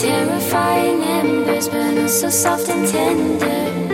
Terrifying embers burn so soft and tender.